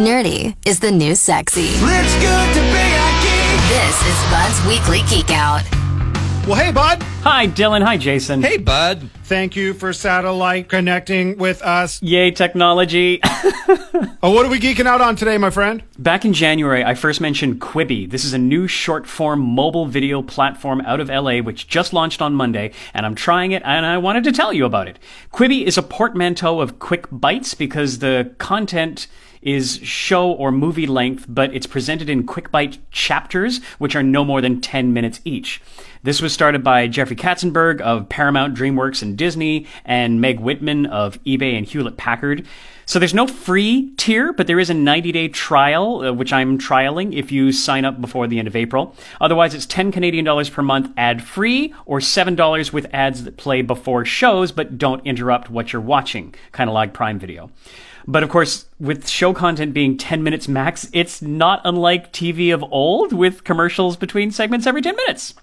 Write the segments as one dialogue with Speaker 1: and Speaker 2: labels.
Speaker 1: Nerdy is the new sexy.
Speaker 2: It's good to be a geek.
Speaker 1: This is Bud's Weekly Geek Out.
Speaker 3: Well, hey, bud.
Speaker 4: Hi, Dylan. Hi, Jason.
Speaker 5: Hey, bud.
Speaker 3: Thank you for satellite connecting with us.
Speaker 4: Yay, technology.
Speaker 3: Oh, what are we geeking out on today, my friend?
Speaker 4: Back in January, I first mentioned Quibi. This is a new short form mobile video platform out of LA, which just launched on Monday, and I'm trying it, and I wanted to tell you about it. Quibi is a portmanteau of quick bites because the content is show or movie length, but it's presented in quick bite chapters, which are no more than 10 minutes each. This was started by Jeffrey Katzenberg of Paramount, DreamWorks, and Disney, and Meg Whitman of eBay and Hewlett Packard. So there's no free tier, but there is a 90 day trial, uh, which I'm trialing if you sign up before the end of April. Otherwise, it's 10 Canadian dollars per month ad free or $7 with ads that play before shows but don't interrupt what you're watching, kind of like Prime Video. But of course, with show content being 10 minutes max, it's not unlike TV of old with commercials between segments every 10 minutes.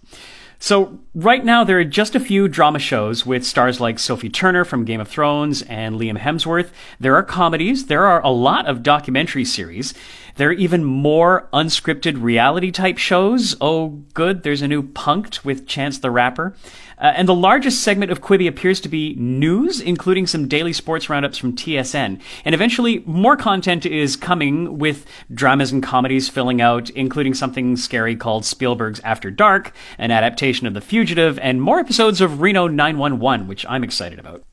Speaker 4: So, right now, there are just a few drama shows with stars like Sophie Turner from Game of Thrones and Liam Hemsworth. There are comedies. There are a lot of documentary series. There are even more unscripted reality type shows. Oh, good. There's a new Punk'd with Chance the Rapper. Uh, and the largest segment of Quibi appears to be news, including some daily sports roundups from TSN. And eventually, more content is coming with dramas and comedies filling out, including something scary called Spielberg's After Dark, an adaptation of The Fugitive, and more episodes of Reno 911, which I'm excited about.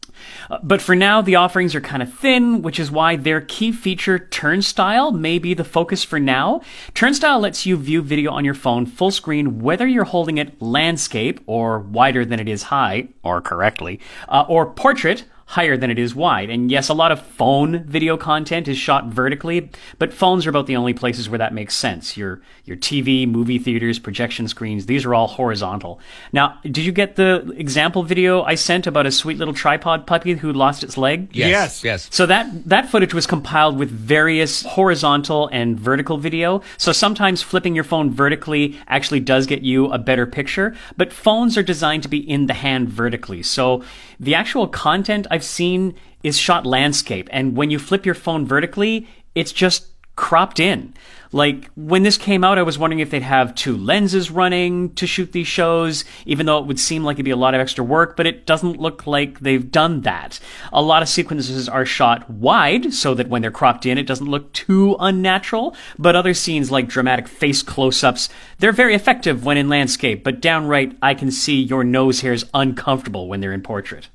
Speaker 4: Uh, but for now, the offerings are kind of thin, which is why their key feature, Turnstile, may be the focus for now. Turnstile lets you view video on your phone full screen, whether you're holding it landscape, or wider than it is high, or correctly, uh, or portrait, higher than it is wide. And yes, a lot of phone video content is shot vertically, but phones are about the only places where that makes sense. Your your TV, movie theaters, projection screens, these are all horizontal. Now, did you get the example video I sent about a sweet little tripod puppy who lost its leg?
Speaker 5: Yes.
Speaker 3: Yes.
Speaker 5: Yes.
Speaker 4: So that that footage was compiled with various horizontal and vertical video. So sometimes flipping your phone vertically actually does get you a better picture, but phones are designed to be in the hand vertically. So the actual content I've seen is shot landscape, and when you flip your phone vertically, it's just cropped in. Like when this came out, I was wondering if they'd have two lenses running to shoot these shows, even though it would seem like it'd be a lot of extra work, but it doesn't look like they've done that. A lot of sequences are shot wide so that when they're cropped in, it doesn't look too unnatural, but other scenes like dramatic face close-ups, they're very effective when in landscape, but downright, I can see your nose hairs uncomfortable when they're in portrait.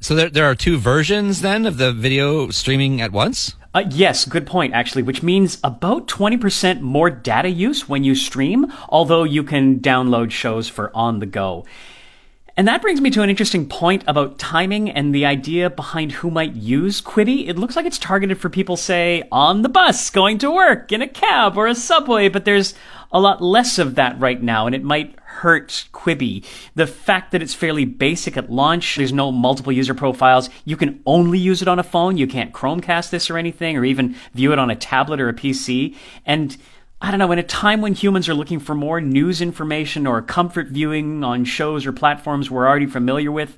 Speaker 5: So there, there are two versions then of the video streaming at once?
Speaker 4: Uh, yes, good point, actually, which means about 20% more data use when you stream, although you can download shows for on the go. And that brings me to an interesting point about timing and the idea behind who might use Quibi. It looks like it's targeted for people, say, on the bus, going to work, in a cab or a subway, but there's a lot less of that right now, and it might hurt Quibi. The fact that it's fairly basic at launch, there's no multiple user profiles, you can only use it on a phone, you can't Chromecast this or anything, or even view it on a tablet or a PC, and I don't know, in a time when humans are looking for more news information or comfort viewing on shows or platforms we're already familiar with,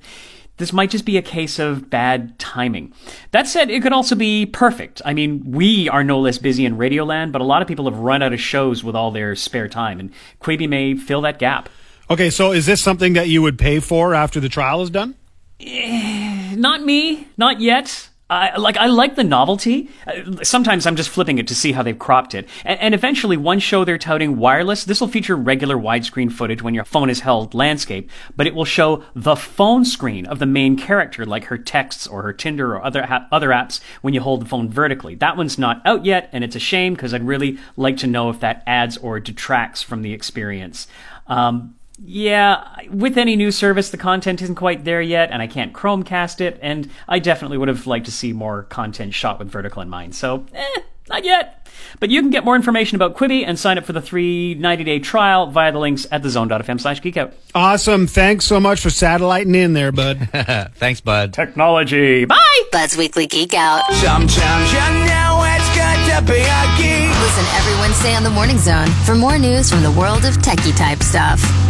Speaker 4: this might just be a case of bad timing. That said, it could also be perfect. I mean, we are no less busy in Radioland, but a lot of people have run out of shows with all their spare time, and Quibi may fill that gap.
Speaker 3: Okay, so is this something that you would pay for after the trial is done?
Speaker 4: Eh, not me, not yet. I like I like the novelty. Uh, Sometimes I'm just flipping it to see how they've cropped it. And, and eventually, one show they're touting wireless. This will feature regular widescreen footage when your phone is held landscape, but it will show the phone screen of the main character, like her texts or her Tinder or other ha- other apps when you hold the phone vertically. That one's not out yet, and it's a shame because I'd really like to know if that adds or detracts from the experience. Um, yeah, with any new service, the content isn't quite there yet, and I can't Chromecast it, and I definitely would have liked to see more content shot with vertical in mind. So, eh, not yet. But you can get more information about Quibi and sign up for the free 90-day trial via the links at thezone.fm slash geekout.
Speaker 3: Awesome. Thanks so much for satelliting in there, bud.
Speaker 5: Thanks, bud.
Speaker 4: Technology. Bye!
Speaker 1: Bud's Weekly Geek Out.
Speaker 2: Sometimes you know it's good to be a geek.
Speaker 1: Listen every Wednesday on the Morning Zone for more news from the world of techie type stuff.